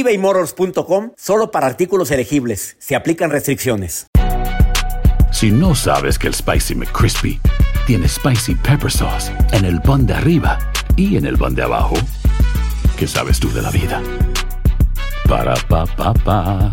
ebaymotors.com solo para artículos elegibles. Se aplican restricciones. Si no sabes que el Spicy McCrispy tiene Spicy Pepper Sauce en el pan de arriba y en el pan de abajo, ¿qué sabes tú de la vida? Para, pa, pa, pa.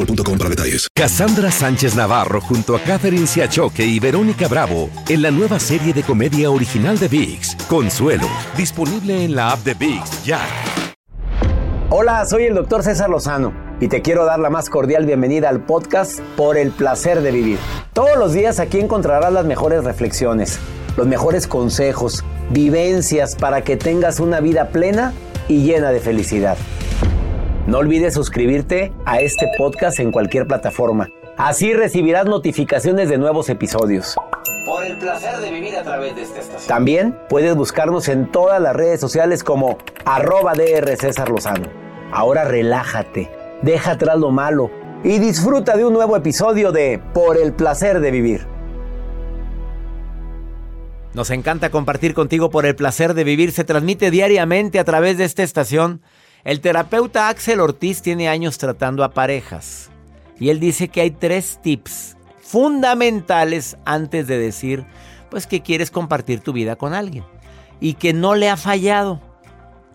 boostmobile para detalles. Cassandra Sánchez Navarro junto a Catherine Siachoque y Verónica Bravo en la nueva serie de comedia original de VIX, Consuelo, disponible en la app de VIX ya. Hola, soy el doctor César Lozano y te quiero dar la más cordial bienvenida al podcast Por el placer de vivir. Todos los días aquí encontrarás las mejores reflexiones, los mejores consejos, vivencias para que tengas una vida plena y llena de felicidad. No olvides suscribirte a este podcast en cualquier plataforma. Así recibirás notificaciones de nuevos episodios. Por el placer de vivir a través de esta estación. También puedes buscarnos en todas las redes sociales como arroba DR César Lozano. Ahora relájate, deja atrás lo malo y disfruta de un nuevo episodio de Por el placer de vivir. Nos encanta compartir contigo por el placer de vivir. Se transmite diariamente a través de esta estación el terapeuta Axel Ortiz tiene años tratando a parejas y él dice que hay tres tips fundamentales antes de decir pues que quieres compartir tu vida con alguien y que no le ha fallado.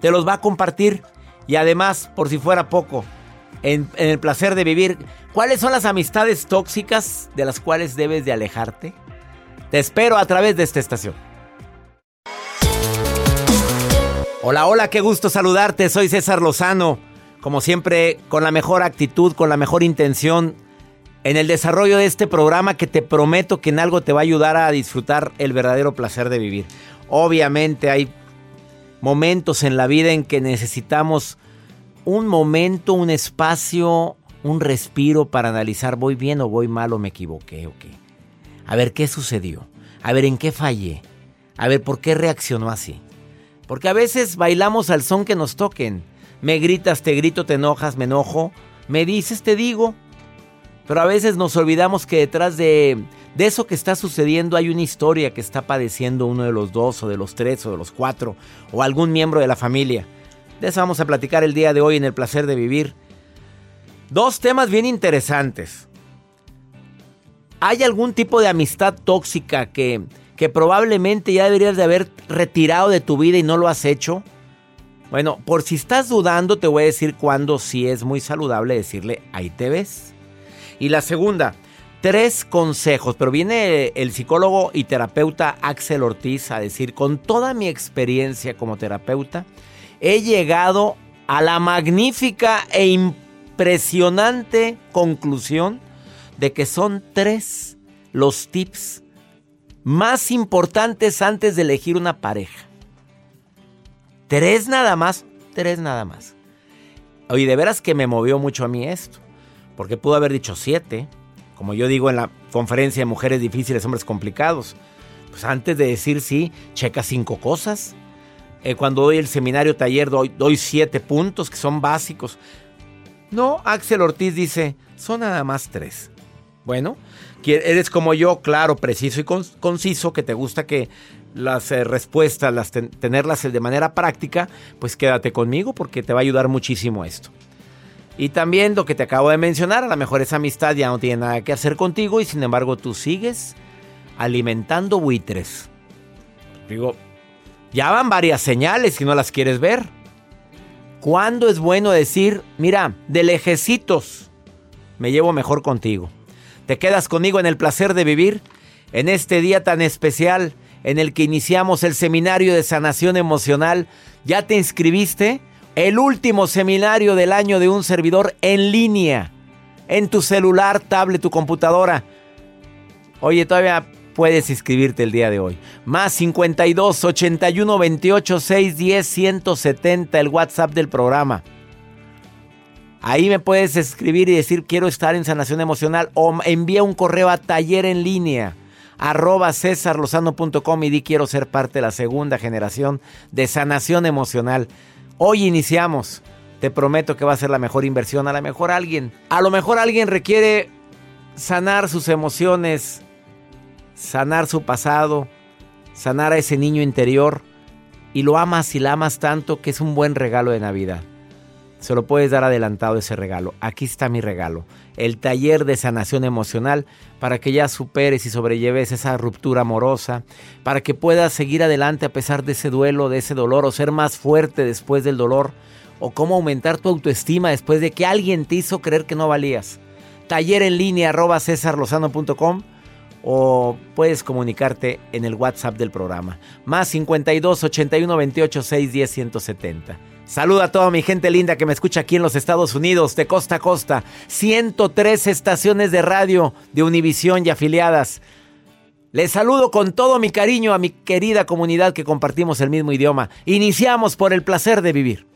Te los va a compartir y además, por si fuera poco, en, en el placer de vivir, ¿cuáles son las amistades tóxicas de las cuales debes de alejarte? Te espero a través de esta estación. Hola, hola, qué gusto saludarte. Soy César Lozano. Como siempre, con la mejor actitud, con la mejor intención en el desarrollo de este programa que te prometo que en algo te va a ayudar a disfrutar el verdadero placer de vivir. Obviamente hay momentos en la vida en que necesitamos un momento, un espacio, un respiro para analizar voy bien o voy mal o me equivoqué o qué. A ver qué sucedió. A ver en qué fallé. A ver por qué reaccionó así. Porque a veces bailamos al son que nos toquen. Me gritas, te grito, te enojas, me enojo. Me dices, te digo. Pero a veces nos olvidamos que detrás de, de eso que está sucediendo hay una historia que está padeciendo uno de los dos o de los tres o de los cuatro o algún miembro de la familia. De eso vamos a platicar el día de hoy en el placer de vivir. Dos temas bien interesantes. ¿Hay algún tipo de amistad tóxica que que probablemente ya deberías de haber retirado de tu vida y no lo has hecho? Bueno, por si estás dudando, te voy a decir cuándo sí es muy saludable decirle, ahí te ves. Y la segunda, tres consejos, pero viene el psicólogo y terapeuta Axel Ortiz a decir, con toda mi experiencia como terapeuta, he llegado a la magnífica e impresionante conclusión de que son tres los tips más importantes antes de elegir una pareja. Tres nada más, tres nada más. Oye, de veras que me movió mucho a mí esto, porque pudo haber dicho siete, como yo digo en la conferencia de mujeres difíciles, hombres complicados. Pues antes de decir sí, checa cinco cosas. Eh, cuando doy el seminario taller doy, doy siete puntos que son básicos. No, Axel Ortiz dice, son nada más tres. Bueno, eres como yo, claro, preciso y conciso, que te gusta que las eh, respuestas, las tenerlas de manera práctica, pues quédate conmigo porque te va a ayudar muchísimo esto. Y también lo que te acabo de mencionar, a lo mejor esa amistad ya no tiene nada que hacer contigo y sin embargo tú sigues alimentando buitres. Digo, ya van varias señales si no las quieres ver. ¿Cuándo es bueno decir, mira, de lejecitos, me llevo mejor contigo. ¿Te quedas conmigo en el placer de vivir? En este día tan especial en el que iniciamos el seminario de sanación emocional, ¿ya te inscribiste? El último seminario del año de un servidor en línea, en tu celular, tablet, tu computadora. Oye, todavía puedes inscribirte el día de hoy. Más 52 81 28 610 170, el WhatsApp del programa. Ahí me puedes escribir y decir quiero estar en sanación emocional o envía un correo a taller en línea arroba cesarlosano.com y di quiero ser parte de la segunda generación de sanación emocional. Hoy iniciamos. Te prometo que va a ser la mejor inversión. A lo mejor alguien, a lo mejor alguien requiere sanar sus emociones, sanar su pasado, sanar a ese niño interior y lo amas y la amas tanto que es un buen regalo de Navidad. Se lo puedes dar adelantado ese regalo. Aquí está mi regalo. El taller de sanación emocional para que ya superes y sobrelleves esa ruptura amorosa, para que puedas seguir adelante a pesar de ese duelo, de ese dolor, o ser más fuerte después del dolor, o cómo aumentar tu autoestima después de que alguien te hizo creer que no valías. Taller en línea arroba cesarlosano.com o puedes comunicarte en el WhatsApp del programa. Más 52 81 28 6 10 170. Saluda a toda mi gente linda que me escucha aquí en los Estados Unidos, de costa a costa. 103 estaciones de radio de Univisión y afiliadas. Les saludo con todo mi cariño a mi querida comunidad que compartimos el mismo idioma. Iniciamos por el placer de vivir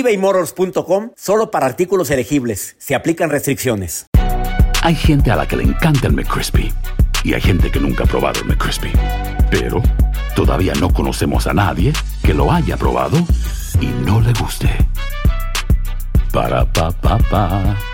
ebaymotors.com solo para artículos elegibles. Se aplican restricciones. Hay gente a la que le encanta el McCrispy y hay gente que nunca ha probado el McCrispy. Pero todavía no conocemos a nadie que lo haya probado y no le guste. Para pa pa pa.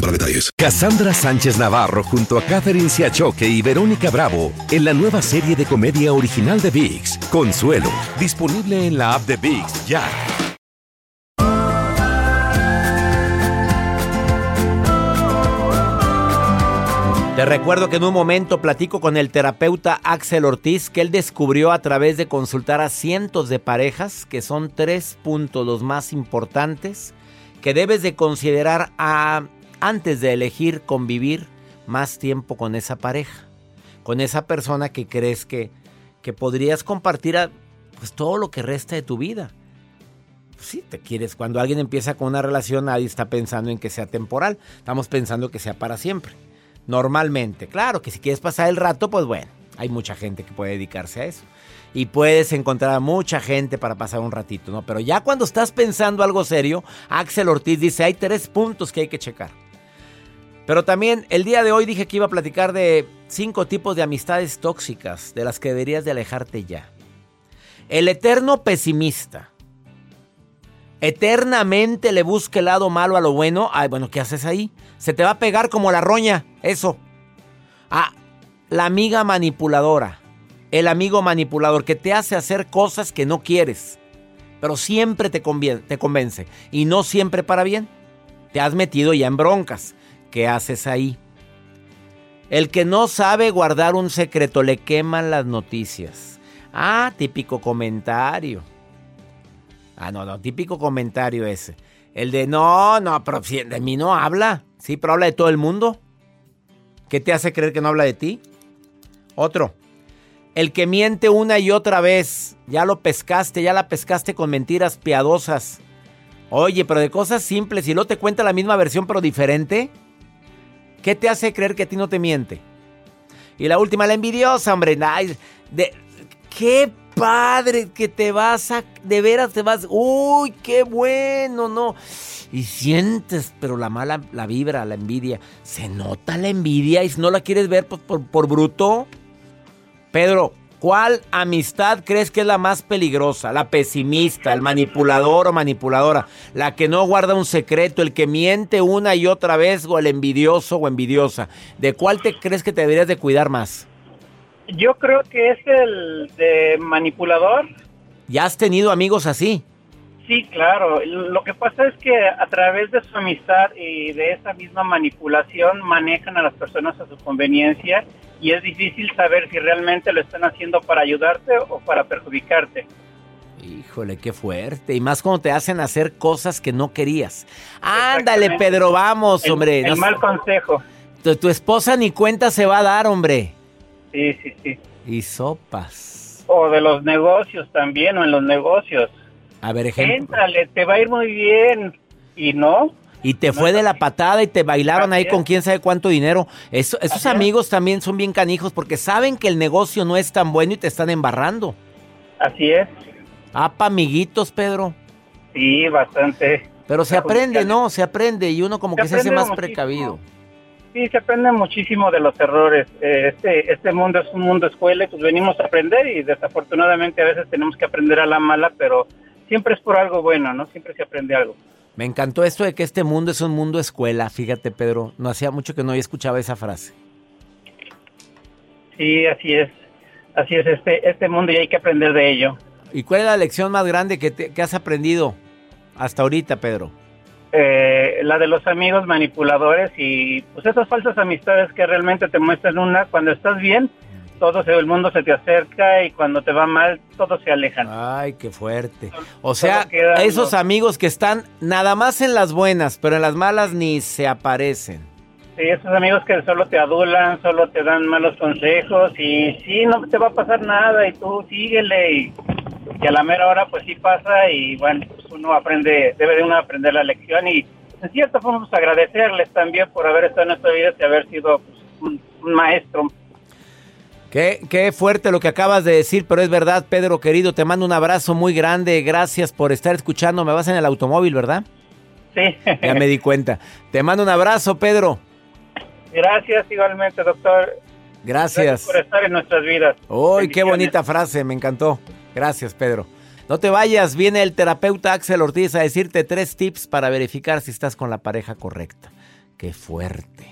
para detalles. Cassandra Sánchez Navarro junto a Catherine Siachoque y Verónica Bravo en la nueva serie de comedia original de VIX, Consuelo, disponible en la app de VIX ya. Te recuerdo que en un momento platico con el terapeuta Axel Ortiz que él descubrió a través de consultar a cientos de parejas que son tres puntos los más importantes que debes de considerar a antes de elegir convivir más tiempo con esa pareja, con esa persona que crees que, que podrías compartir pues, todo lo que resta de tu vida. Si te quieres, cuando alguien empieza con una relación, nadie está pensando en que sea temporal, estamos pensando que sea para siempre. Normalmente, claro que si quieres pasar el rato, pues bueno, hay mucha gente que puede dedicarse a eso. Y puedes encontrar a mucha gente para pasar un ratito, ¿no? Pero ya cuando estás pensando algo serio, Axel Ortiz dice, hay tres puntos que hay que checar. Pero también el día de hoy dije que iba a platicar de cinco tipos de amistades tóxicas de las que deberías de alejarte ya. El eterno pesimista. Eternamente le busca el lado malo a lo bueno. Ay, bueno, ¿qué haces ahí? Se te va a pegar como la roña. Eso. Ah, la amiga manipuladora. El amigo manipulador que te hace hacer cosas que no quieres. Pero siempre te, te convence. Y no siempre para bien. Te has metido ya en broncas. ¿Qué haces ahí? El que no sabe guardar un secreto le queman las noticias. Ah, típico comentario. Ah, no, no, típico comentario ese. El de no, no, pero de mí no habla. Sí, pero habla de todo el mundo. ¿Qué te hace creer que no habla de ti? Otro. El que miente una y otra vez. Ya lo pescaste, ya la pescaste con mentiras piadosas. Oye, pero de cosas simples y luego te cuenta la misma versión pero diferente. ¿Qué te hace creer que a ti no te miente? Y la última, la envidiosa, hombre. de, qué padre que te vas a... De veras te vas... Uy, qué bueno, ¿no? Y sientes, pero la mala, la vibra, la envidia. Se nota la envidia y si no la quieres ver pues, por, por bruto. Pedro, ¿Cuál amistad crees que es la más peligrosa? ¿La pesimista, el manipulador o manipuladora? ¿La que no guarda un secreto, el que miente una y otra vez o el envidioso o envidiosa? ¿De cuál te crees que te deberías de cuidar más? Yo creo que es el de manipulador. ¿Ya has tenido amigos así? Sí, claro. Lo que pasa es que a través de su amistad y de esa misma manipulación manejan a las personas a su conveniencia y es difícil saber si realmente lo están haciendo para ayudarte o para perjudicarte. Híjole, qué fuerte. Y más cuando te hacen hacer cosas que no querías. Ándale, Pedro, vamos, hombre. El, mal consejo. Tu, esposa ni cuenta se va a dar, hombre. Sí, sí, sí. Y sopas. O de los negocios también, o en los negocios. A ver, ejemplo. Éntrale, te va a ir muy bien. Y no, y te fue de la patada y te bailaron ahí con quién sabe cuánto dinero. esos amigos también son bien canijos porque saben que el negocio no es tan bueno y te están embarrando. Así es. Apa, amiguitos, Pedro. Sí, bastante. Pero se aprende, ¿no? Se aprende y uno como que se hace más precavido. Sí, se aprende muchísimo de los errores. Eh, este, este mundo es un mundo escuela y pues venimos a aprender y desafortunadamente a veces tenemos que aprender a la mala, pero siempre es por algo bueno, ¿no? Siempre se aprende algo. Me encantó esto de que este mundo es un mundo escuela. Fíjate, Pedro, no hacía mucho que no escuchaba esa frase. Sí, así es. Así es este, este mundo y hay que aprender de ello. ¿Y cuál es la lección más grande que, has aprendido hasta ahorita, Pedro? Eh, la de los amigos manipuladores y pues esas falsas amistades que realmente te muestran una cuando estás bien todo el mundo se te acerca y cuando te va mal, todos se alejan. Ay, qué fuerte. O sea, esos amigos que están nada más en las buenas, pero en las malas ni se aparecen. Sí, esos amigos que solo te adulan, solo te dan malos consejos y sí, no te va a pasar nada y tú síguele y, a la mera hora pues sí pasa y bueno, pues uno aprende, debe de uno aprender la lección y en cierta forma pues agradecerles también por haber estado en nuestra vida y haber sido pues, un maestro Qué, fuerte lo que acabas de decir, pero es verdad, Pedro querido. Te mando un abrazo muy grande. Gracias por estar escuchando. Me vas en el automóvil, ¿verdad? Sí. Ya me di cuenta. Te mando un abrazo, Pedro. Gracias igualmente, doctor. Gracias. por estar en nuestras vidas. Uy, qué bonita frase, me encantó. Gracias, Pedro. No te vayas, viene el terapeuta Axel Ortiz a decirte tres tips para verificar si estás con la pareja correcta. Qué fuerte.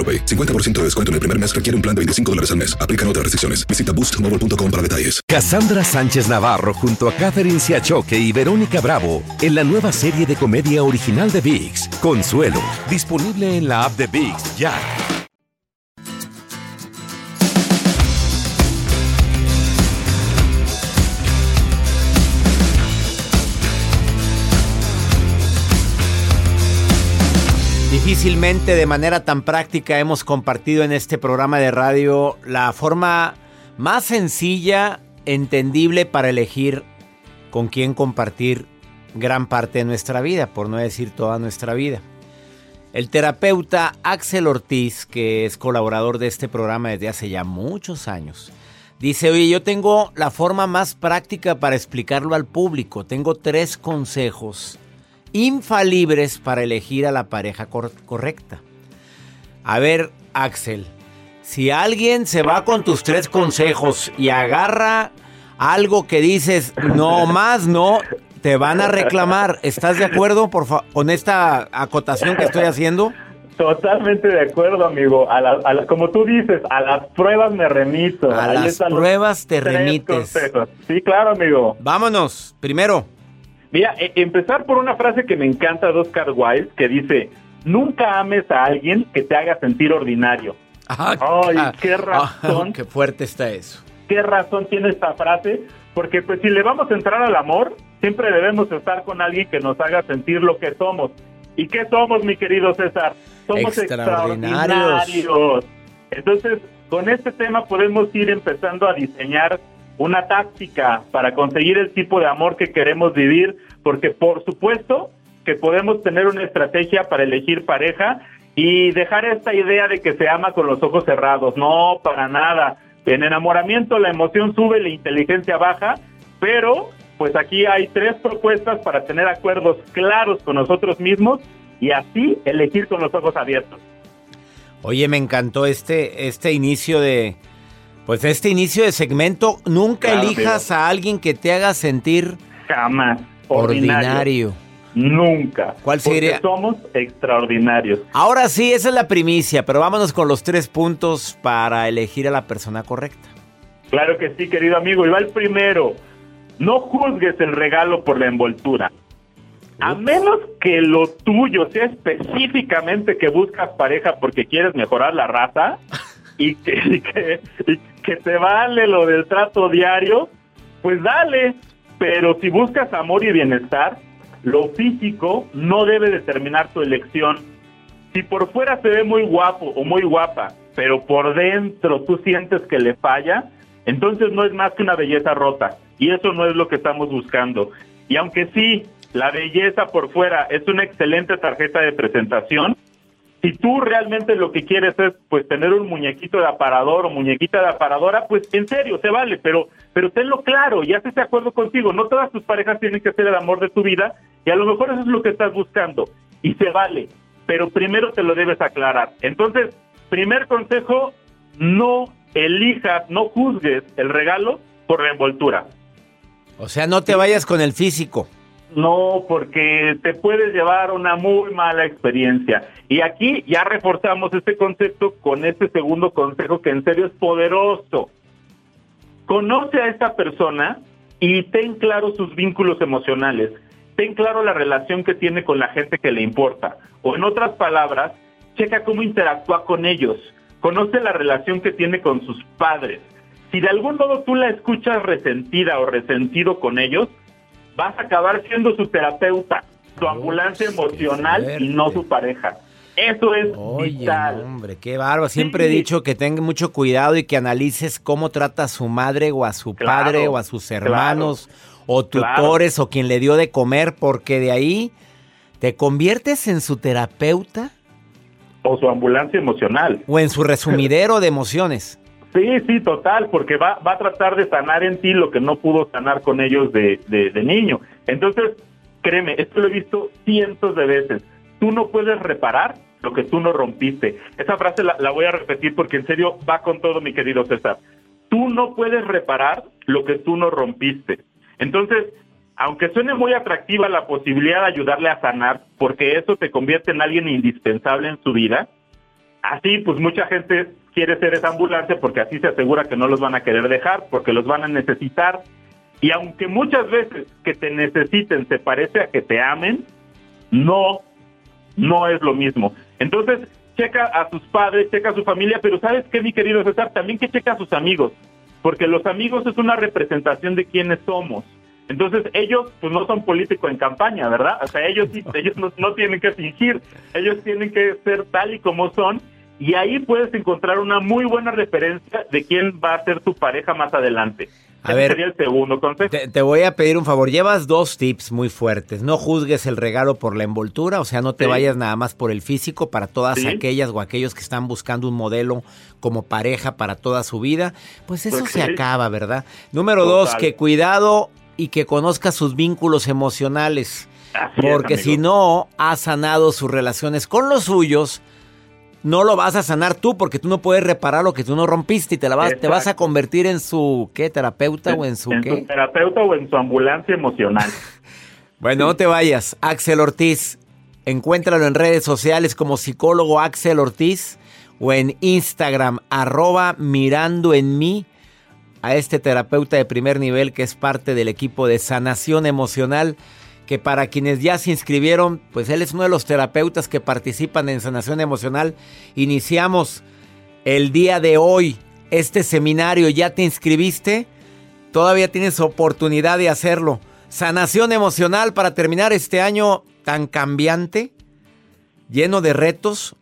50% de descuento en el primer mes requiere un plan de 25 dólares al mes. Aplican otras restricciones. Visita boostmobile.com para detalles. Cassandra Sánchez Navarro junto a Catherine Siachoque y Verónica Bravo en la nueva serie de comedia original de VIX, Consuelo, disponible en la app de VIX ya. Difícilmente de manera tan práctica hemos compartido en este programa de radio la forma más sencilla, entendible para elegir con quién compartir gran parte de nuestra vida, por no decir toda nuestra vida. El terapeuta Axel Ortiz, que es colaborador de este programa desde hace ya muchos años, dice, oye, yo tengo la forma más práctica para explicarlo al público. Tengo tres consejos infalibles para elegir a la pareja correcta. A ver, Axel, si alguien se va con tus tres consejos y agarra algo que dices, no más, no, te van a reclamar. ¿Estás de acuerdo por con esta acotación que estoy haciendo? Totalmente de acuerdo, amigo. A como tú dices, a las pruebas me remito. A las pruebas te remites. Sí, claro, amigo. Vámonos. Primero. Mira, e, empezar por una frase que me encanta de Oscar Wilde, que dice, nunca ames a alguien que te haga sentir ordinario. Ay, ah, qué razón. qué fuerte está eso. Qué razón tiene esta frase, porque pues si le vamos a entrar al amor, siempre debemos estar con alguien que nos haga sentir lo que somos. ¿Y qué somos, mi querido César? Somos extraordinarios. Entonces, con este tema podemos ir empezando a diseñar una táctica para conseguir el tipo de amor que queremos vivir, porque por supuesto que podemos tener una estrategia para elegir pareja y dejar esta idea de que se ama con los ojos cerrados. No, para nada. En enamoramiento la emoción sube, la inteligencia baja, pero pues aquí hay tres propuestas para tener acuerdos claros con nosotros mismos y así elegir con los ojos abiertos. Oye, me encantó este, este inicio de, pues este inicio de segmento, nunca elijas a alguien que te haga sentir jamás ordinario. Nunca. ¿Cuál sería? Porque somos extraordinarios. Ahora sí, esa es la primicia, pero vámonos con los tres puntos para elegir a la persona correcta. Claro que sí, querido amigo. Y va el primero. No juzgues el regalo por la envoltura. A menos que lo tuyo sea específicamente que buscas pareja porque quieres mejorar la raza y que, que te vale lo del trato diario, pues dale. Pero si buscas amor y bienestar, lo físico no debe determinar tu elección. Si por fuera se ve muy guapo o muy guapa, pero por dentro tú sientes que le falla, entonces no es más que una belleza rota. Y eso no es lo que estamos buscando. Y aunque sí, la belleza por fuera es una excelente tarjeta de presentación, si tú realmente lo que quieres es pues tener un muñequito de aparador o muñequita de aparadora, pues en serio, se vale, pero pero tenlo claro y hazte de acuerdo contigo, no todas tus parejas tienen que ser el amor de tu vida y a lo mejor eso es lo que estás buscando y se vale, pero primero te lo debes aclarar. Entonces, primer consejo, no elijas, no juzgues el regalo por la envoltura. O sea, no te vayas con el físico. No, porque te puedes llevar una muy mala experiencia. Y aquí ya reforzamos este concepto con este segundo consejo que en serio es poderoso. Conoce a esta persona y ten claro sus vínculos emocionales. Ten claro la relación que tiene con la gente que le importa. O en otras palabras, checa cómo interactúa con ellos. Conoce la relación que tiene con sus padres. Si de algún modo tú la escuchas resentida o resentido con ellos, vas a acabar siendo su terapeuta, su ambulancia emocional y no su pareja. Eso es vital. hombre, qué bárbaro. Siempre he dicho que tenga mucho cuidado y que analices cómo trata a su madre o a su padre o a sus hermanos o tutores o quien le dio de comer, porque de ahí te conviertes en su terapeuta. O su ambulancia emocional. O en su resumidero de emociones. Sí, sí, total, porque va, va a tratar de sanar en ti lo que no pudo sanar con ellos de, de, niño. Entonces, créeme, esto lo he visto cientos de veces. Tú no puedes reparar lo que tú no rompiste. Esa frase la, la voy a repetir porque en serio va con todo, mi querido César. Tú no puedes reparar lo que tú no rompiste. Entonces, aunque suene muy atractiva la posibilidad de ayudarle a sanar, porque eso te convierte en alguien indispensable en su vida, así pues mucha gente quiere ser esa ambulancia porque así se asegura que no los van a querer dejar, porque los van a necesitar. Y aunque muchas veces que te necesiten se parece a que te amen, no, no es lo mismo. Entonces, checa a sus padres, checa a su familia, pero ¿sabes qué, mi querido César? También que checa a sus amigos, porque los amigos es una representación de quiénes somos. Entonces ellos pues no son políticos en campaña, ¿verdad? O sea, ellos, ellos no, no tienen que fingir, ellos tienen que ser tal y como son y ahí puedes encontrar una muy buena referencia de quién va a ser tu pareja más adelante. A ver, sería el segundo consejo. Te, te, voy a pedir un favor. Llevas dos tips muy fuertes. No juzgues el regalo por la envoltura, o sea, no te Sí. vayas nada más por el físico para todas Sí. aquellas o aquellos que están buscando un modelo como pareja para toda su vida. Pues eso se acaba, ¿verdad? Número dos, que cuidado y que conozca sus vínculos emocionales. Así Porque si no ha sanado sus relaciones con los suyos, no lo vas a sanar tú porque tú no puedes reparar lo que tú no rompiste y te, la vas, te vas a convertir en su, ¿qué? ¿Terapeuta o en su en qué? su terapeuta o en su ambulancia emocional. Bueno, no te vayas. Axel Ortiz, encuéntralo en redes sociales como psicólogo Axel Ortiz o en Instagram, arroba mirando en mí a este terapeuta de primer nivel que es parte del equipo de sanación emocional, que para quienes ya se inscribieron, pues él es uno de los terapeutas que participan en sanación emocional. Iniciamos el día de hoy este seminario, ¿ya te inscribiste? Todavía tienes oportunidad de hacerlo. Sanación emocional para terminar este año tan cambiante, lleno de retos,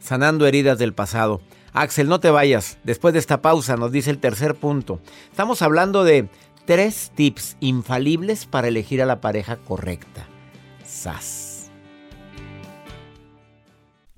sanando heridas del pasado. Axel, no te vayas. Después de esta pausa nos dice el tercer punto. Estamos hablando de tres tips infalibles para elegir a la pareja correcta. Sas.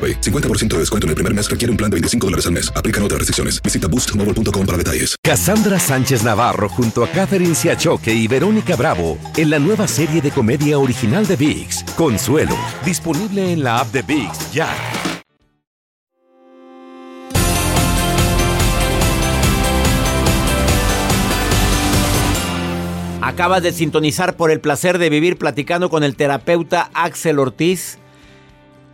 AroPay. 50% de descuento en el primer mes requiere un plan de 25 dólares al mes. Aplican otras restricciones. Visita boostmobile.com para detalles. Cassandra Sánchez Navarro junto a Catherine Siachoque y Verónica Bravo en la nueva serie de comedia original de VIX, Consuelo, disponible en la app de VIX ya. Acabas de sintonizar por el placer de vivir platicando con el terapeuta Axel Ortiz,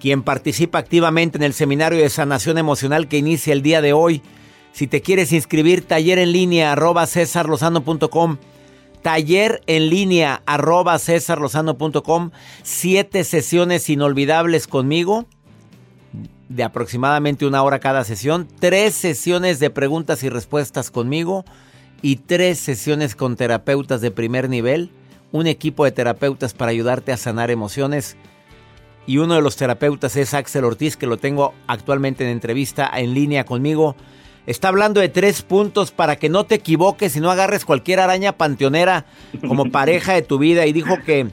quien participa activamente en el seminario de sanación emocional que inicia el día de hoy. Si te quieres inscribir, taller en línea arroba cesarlozano.com. Taller en línea arroba. Siete sesiones inolvidables conmigo de aproximadamente una hora cada sesión. Tres sesiones de preguntas y respuestas conmigo y tres sesiones con terapeutas de primer nivel, un equipo de terapeutas para ayudarte a sanar emociones. Y uno de los terapeutas es Axel Ortiz, que lo tengo actualmente en entrevista en línea conmigo. Está hablando de tres puntos para que no te equivoques y no agarres cualquier araña panteonera como pareja de tu vida. Y dijo que,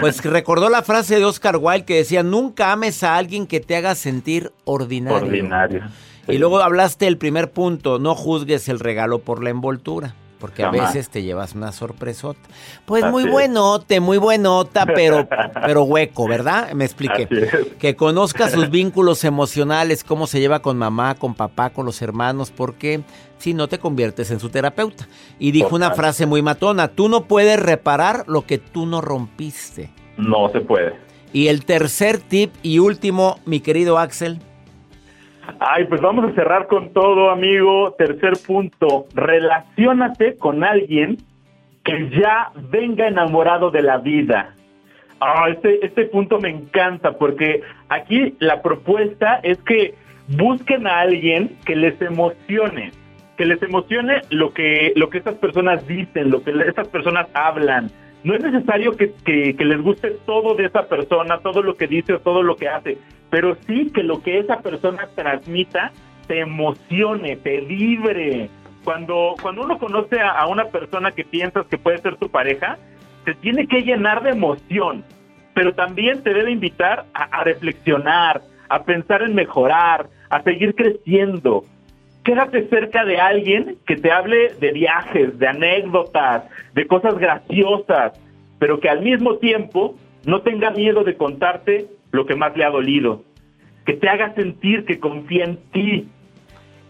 pues recordó la frase de Oscar Wilde que decía, nunca ames a alguien que te haga sentir ordinario. Ordinario. Y luego hablaste del primer punto, no juzgues el regalo por la envoltura, porque a veces te llevas una sorpresota. Pues Así muy buenote, muy buenota, pero, pero hueco, ¿verdad? Me expliqué. Es. Que conozca sus vínculos emocionales, cómo se lleva con mamá, con papá, con los hermanos, porque si no te conviertes en su terapeuta. Y dijo una frase muy matona, tú no puedes reparar lo que tú no rompiste. No se puede. Y el tercer tip y último, mi querido Axel, Ay, pues vamos a cerrar con todo, amigo. Tercer punto, relaciónate con alguien que ya venga enamorado de la vida. Ah, este, este punto me encanta porque aquí la propuesta es que busquen a alguien que les emocione, que les emocione lo que, lo que estas personas dicen, lo que estas personas hablan. No es necesario que, que, que les guste todo de esa persona, todo lo que dice o todo lo que hace, pero sí que lo que esa persona transmita te emocione, te vibre. Cuando, cuando uno conoce a, a una persona que piensas que puede ser tu pareja, te tiene que llenar de emoción, pero también te debe invitar a, a, reflexionar, a pensar en mejorar, a seguir creciendo. Quédate cerca de alguien que te hable de viajes, de anécdotas, de cosas graciosas, pero que al mismo tiempo no tenga miedo de contarte lo que más le ha dolido, que te haga sentir que confía en ti.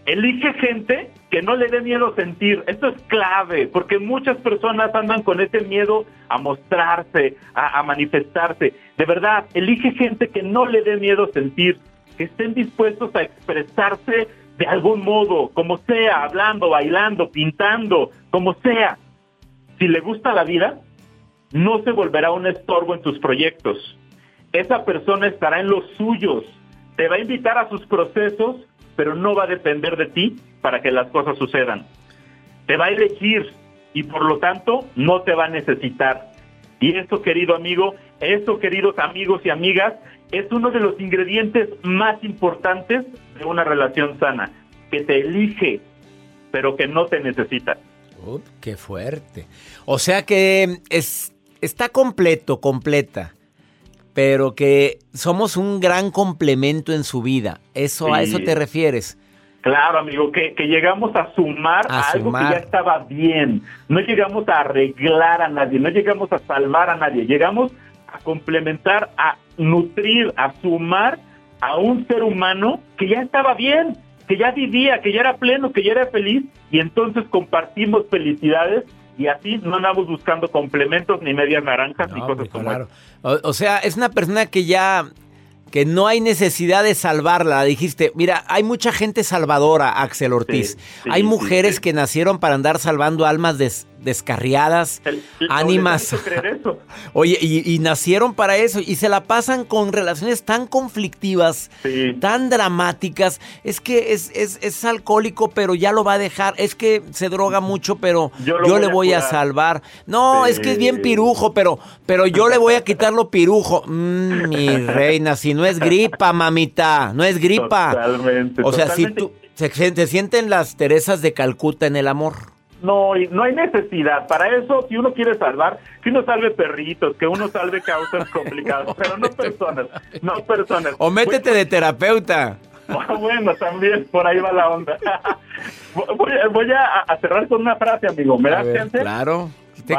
Elige gente que no le dé miedo sentir. Esto es clave, porque muchas personas andan con ese miedo a mostrarse, a, a, manifestarse. De verdad, elige gente que no le dé miedo sentir, que estén dispuestos a expresarse de algún modo, como sea, hablando, bailando, pintando, como sea. Si le gusta la vida, no se volverá un estorbo en tus proyectos. Esa persona estará en los suyos, te va a invitar a sus procesos, pero no va a depender de ti para que las cosas sucedan. Te va a elegir y por lo tanto no te va a necesitar. Y esto, querido amigo, esto, queridos amigos y amigas, es uno de los ingredientes más importantes de una relación sana, que te elige, pero que no te necesita. ¡Qué fuerte! O sea que es, está completo, completa, pero que somos un gran complemento en su vida. Eso sí. a eso te refieres. Claro, amigo, que, que llegamos a sumar a, a algo sumar. que ya estaba bien. No llegamos a arreglar a nadie, no llegamos a salvar a nadie, llegamos a complementar, a nutrir, a sumar a un ser humano que ya estaba bien, que ya vivía, que ya era pleno, que ya era feliz, y entonces compartimos felicidades y así no andamos buscando complementos ni medias naranjas no, ni cosas como claro. o, o, sea, es una persona que ya que no hay necesidad de salvarla. Dijiste, mira, hay mucha gente salvadora, Axel Ortiz. Sí, sí, hay mujeres sí, que nacieron para andar salvando almas des, descarriadas, el, el, ánimas. Oye, y, y, nacieron para eso y se la pasan con relaciones tan conflictivas, tan dramáticas. Es que es, es, es, alcohólico, pero ya lo va a dejar. Es que se droga mucho, pero yo, yo voy le voy a, a, salvar. No, es que es bien pirujo, pero, pero yo le voy a quitar lo pirujo. Mm, mi reina, si no es gripa, mamita, no es gripa. Totalmente. O sea, totalmente. si tú se, se sienten las Teresas de Calcuta en el amor. No, no hay necesidad. Para eso, si uno quiere salvar, que uno salve perritos, que uno salve causas complicadas, pero no personas, no personas. O métete de terapeuta. Bueno, también por ahí va la onda. voy, voy a, a, cerrar con una frase, amigo. ¿Me das chance? Claro.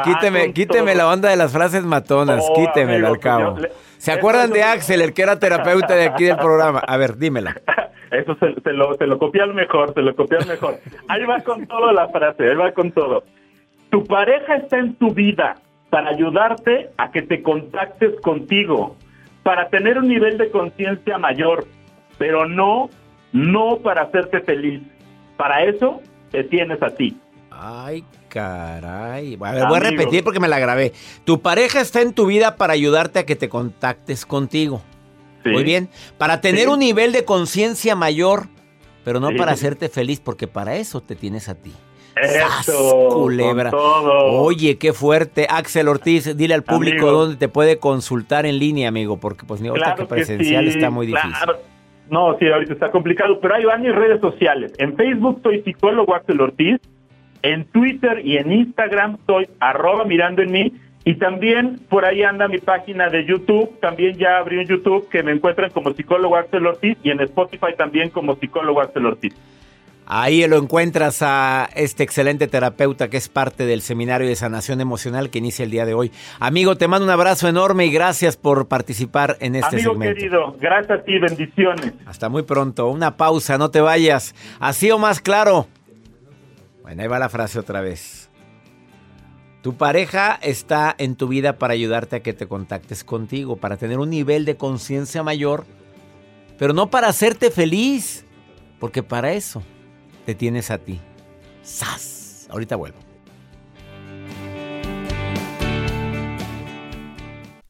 Quíteme, quíteme todo. la onda de las frases matonas, oh, quítemela al cabo. Yo, ¿Se acuerdan de Axel, el que era terapeuta de aquí del programa? A ver, dímela. Eso se, se, lo, se lo mejor, se lo copian mejor. Ahí va con todo la frase, ahí va con todo. Tu pareja está en tu vida para ayudarte a que te contactes contigo, para tener un nivel de conciencia mayor, pero no, no para hacerte feliz. Para eso te tienes a ti. Ay, caray. A ver, voy a repetir porque me la grabé. Tu pareja está en tu vida para ayudarte a que te contactes contigo. Sí. Muy bien. Para tener sí. un nivel de conciencia mayor, pero no sí. para hacerte feliz, porque para eso te tienes a ti. Eso, culebra. Oye, qué fuerte. Axel Ortiz, dile al público amigo. dónde te puede consultar en línea, amigo, porque pues ni claro que presencial que sí, está muy difícil. No, sí, ahorita está complicado, pero ahí van mis redes sociales. En Facebook soy psicólogo Axel Ortiz, en Twitter y en Instagram soy arroba mirando en mí y también por ahí anda mi página de YouTube, también ya abrí un YouTube que me encuentran como psicólogo Axel Ortiz y en Spotify también como psicólogo Axel Ortiz. Ahí lo encuentras a este excelente terapeuta que es parte del seminario de sanación emocional que inicia el día de hoy. Amigo, te mando un abrazo enorme y gracias por participar en este Amigo segmento. querido, gracias a ti, bendiciones. Hasta muy pronto. Una pausa, no te vayas. Así o más claro. Bueno, ahí va la frase otra vez. Tu pareja está en tu vida para ayudarte a que te contactes contigo, para tener un nivel de conciencia mayor, pero no para hacerte feliz, porque para eso te tienes a ti. ¡Sas! Ahorita vuelvo.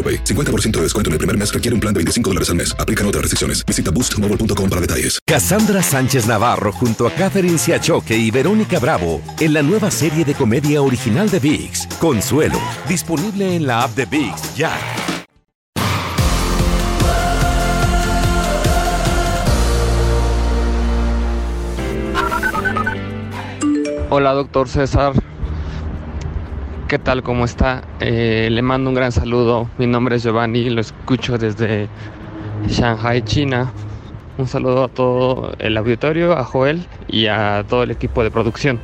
AroPay. 50% de descuento en el primer mes requiere un plan de 25 dólares al mes. Aplican otras restricciones. Visita boostmobile.com para detalles. Cassandra Sánchez Navarro junto a Catherine Siachoque y Verónica Bravo en la nueva serie de comedia original de VIX, Consuelo, disponible en la app de VIX ya. Hola, doctor César. ¿Qué tal? ¿Cómo está? Eh, le mando un gran saludo. Mi nombre es Giovanni, lo escucho desde Shanghai, China. Un saludo a todo el auditorio, a Joel y a todo el equipo de producción.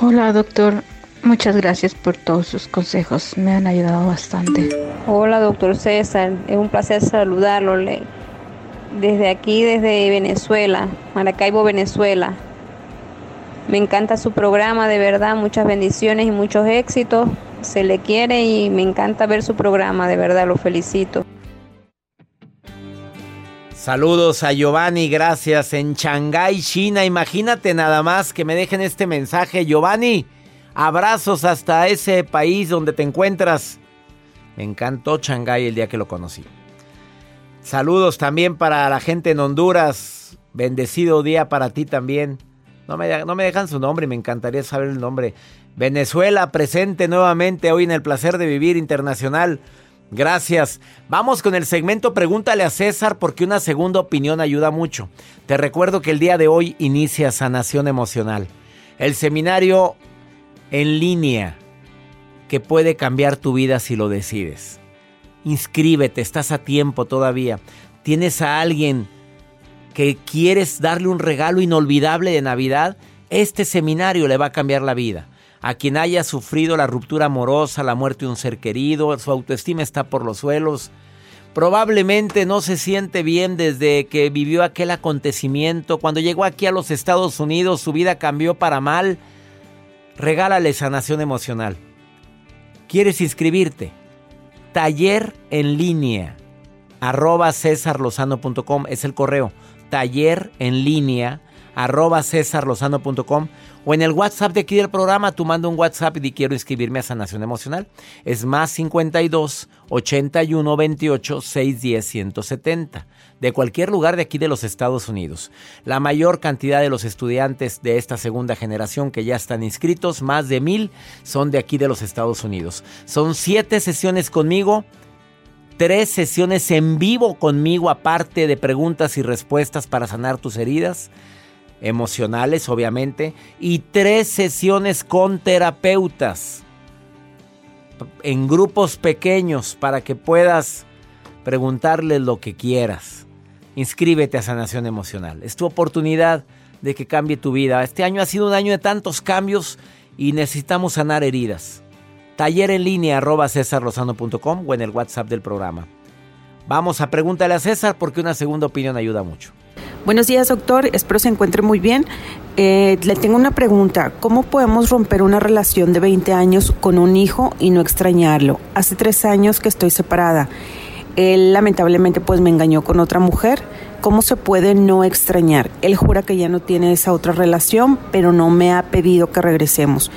Hola doctor, muchas gracias por todos sus consejos, me han ayudado bastante. Hola, doctor César. Es un placer saludarlo. Desde aquí, desde Venezuela, Maracaibo, Venezuela. Me encanta su programa, de verdad. Muchas bendiciones y muchos éxitos. Se le quiere y me encanta ver su programa, de verdad. Lo felicito. Saludos a Giovanni, gracias. En Shanghái, China. Imagínate nada más que me dejen este mensaje. Giovanni, abrazos hasta ese país donde te encuentras. Me encantó Shanghái el día que lo conocí. Saludos también para la gente en Honduras. Bendecido día para ti también. No me, no me dejan su nombre y me encantaría saber el nombre. Venezuela presente nuevamente hoy en el placer de vivir internacional. Gracias. Vamos con el segmento Pregúntale a César porque una segunda opinión ayuda mucho. Te recuerdo que el día de hoy inicia Sanación Emocional. El seminario en línea que puede cambiar tu vida si lo decides. Inscríbete, estás a tiempo todavía. Tienes a alguien que quieres darle un regalo inolvidable de Navidad. Este seminario le va a cambiar la vida. A quien haya sufrido la ruptura amorosa, la muerte de un ser querido, su autoestima está por los suelos. Probablemente no se siente bien desde que vivió aquel acontecimiento. Cuando llegó aquí a los Estados Unidos, su vida cambió para mal. Regálale sanación emocional. ¿Quieres inscribirte? Taller en línea arroba cesarlozano.com es el correo. Taller en línea arroba cesarlozano.com o en el WhatsApp de aquí del programa tú manda un WhatsApp y di quiero inscribirme a sanación emocional. Es más 52 81 28 610 170 de cualquier lugar de aquí de los Estados Unidos. La mayor cantidad de los estudiantes de esta segunda generación que ya están inscritos, más de mil, son de aquí de los Estados Unidos. Son siete sesiones conmigo tres sesiones en vivo conmigo, aparte de preguntas y respuestas para sanar tus heridas emocionales, obviamente, y tres sesiones con terapeutas en grupos pequeños para que puedas preguntarles lo que quieras. Inscríbete a Sanación Emocional. Es tu oportunidad de que cambie tu vida. Este año ha sido un año de tantos cambios y necesitamos sanar heridas. Taller en línea arroba cesarlozano.com o en el WhatsApp del programa. Vamos a pregúntale a César porque una segunda opinión ayuda mucho. Buenos días, doctor. Espero se encuentre muy bien. Eh, le tengo una pregunta. ¿Cómo podemos romper una relación de 20 años con un hijo y no extrañarlo? Hace tres años que estoy separada. Él lamentablemente pues me engañó con otra mujer. ¿Cómo se puede no extrañar? Él jura que ya no tiene esa otra relación, pero no me ha pedido que regresemos.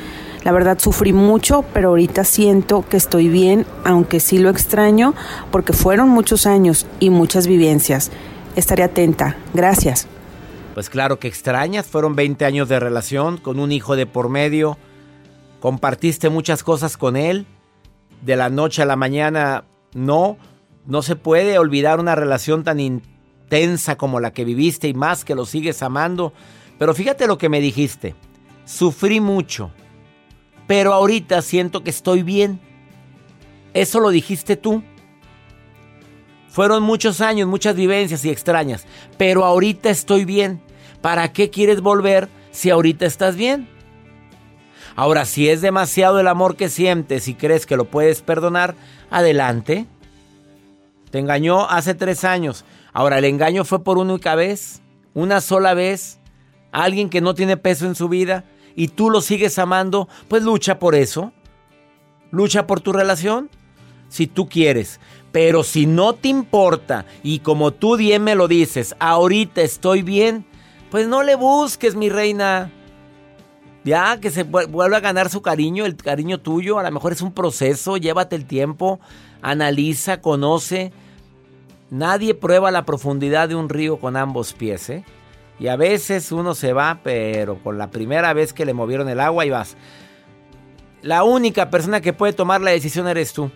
La verdad sufrí mucho, pero ahorita siento que estoy bien, aunque sí lo extraño, porque fueron muchos años y muchas vivencias. Estaré atenta. Gracias. Pues claro que extrañas, fueron 20 años de relación con un hijo de por medio, compartiste muchas cosas con él, de la noche a la mañana no, no se puede olvidar una relación tan intensa como la que viviste y más que lo sigues amando. Pero fíjate lo que me dijiste, sufrí mucho, pero ahorita siento que estoy bien. Eso lo dijiste tú. Fueron muchos años, muchas vivencias y extrañas, pero ahorita estoy bien. ¿Para qué quieres volver si ahorita estás bien? Ahora, si es demasiado el amor que sientes y crees que lo puedes perdonar, adelante. Te engañó hace tres años. Ahora, el engaño fue por única vez, una sola vez. Alguien que no tiene peso en su vida y tú lo sigues amando, pues lucha por eso. Lucha por tu relación. Si tú quieres. Pero si no te importa y como tú bien me lo dices, ahorita estoy bien, pues no le busques, mi reina. Ya, que se vuelva a ganar su cariño, el cariño tuyo. A lo mejor es un proceso, llévate el tiempo, analiza, conoce. Nadie prueba la profundidad de un río con ambos pies, ¿eh? Y a veces uno se va, pero con la primera vez que le movieron el agua y vas. La única persona que puede tomar la decisión eres tú.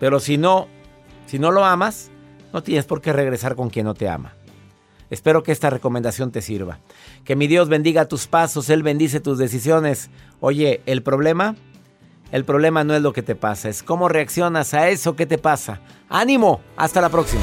Pero si no, si no lo amas, no tienes por qué regresar con quien no te ama. Espero que esta recomendación te sirva. Que mi Dios bendiga tus pasos, Él bendice tus decisiones. Oye, el problema, el problema no es lo que te pasa, es cómo reaccionas a eso que te pasa. Ánimo, hasta la próxima.